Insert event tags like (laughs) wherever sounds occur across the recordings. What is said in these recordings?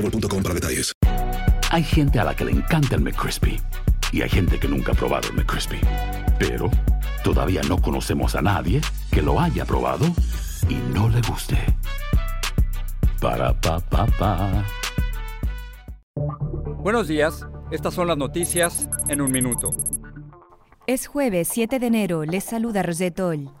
boostmobile.com para detalles. Hay gente a la que le encanta el McCrispy y hay gente que nunca ha probado el McCrispy. Pero todavía no conocemos a nadie que lo haya probado y no le guste. Para pa pa pa. Buenos días, estas son las noticias en un minuto. Es jueves 7 de enero, les saluda Rosetol.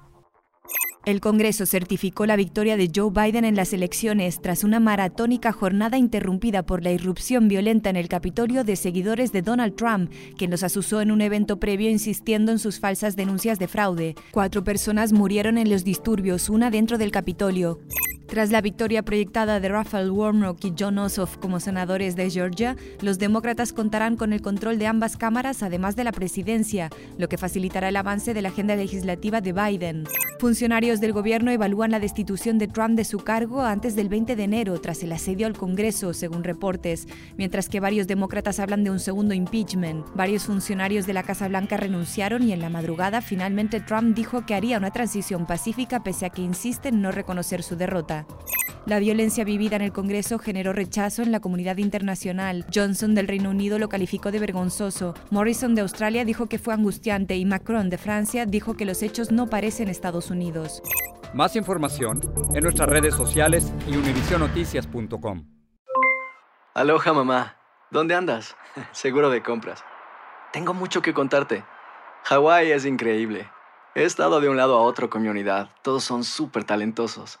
El Congreso certificó la victoria de Joe Biden en las elecciones tras una maratónica jornada interrumpida por la irrupción violenta en el Capitolio de seguidores de Donald Trump, quien los asusó en un evento previo insistiendo en sus falsas denuncias de fraude. Cuatro personas murieron en los disturbios, una dentro del Capitolio. Tras la victoria proyectada de Raphael Warnock y John Ossoff como senadores de Georgia, los demócratas contarán con el control de ambas cámaras además de la presidencia, lo que facilitará el avance de la agenda legislativa de Biden. Funcionarios del gobierno evalúan la destitución de Trump de su cargo antes del 20 de enero tras el asedio al Congreso, según reportes, mientras que varios demócratas hablan de un segundo impeachment. Varios funcionarios de la Casa Blanca renunciaron y en la madrugada finalmente Trump dijo que haría una transición pacífica pese a que insiste en no reconocer su derrota. La violencia vivida en el Congreso generó rechazo en la comunidad internacional. Johnson del Reino Unido lo calificó de vergonzoso. Morrison de Australia dijo que fue angustiante y Macron de Francia dijo que los hechos no parecen Estados Unidos. Más información en nuestras redes sociales y univisionoticias.com. Aloha mamá. ¿Dónde andas? (laughs) Seguro de compras. Tengo mucho que contarte. Hawái es increíble. He estado de un lado a otro con mi unidad. Todos son súper talentosos.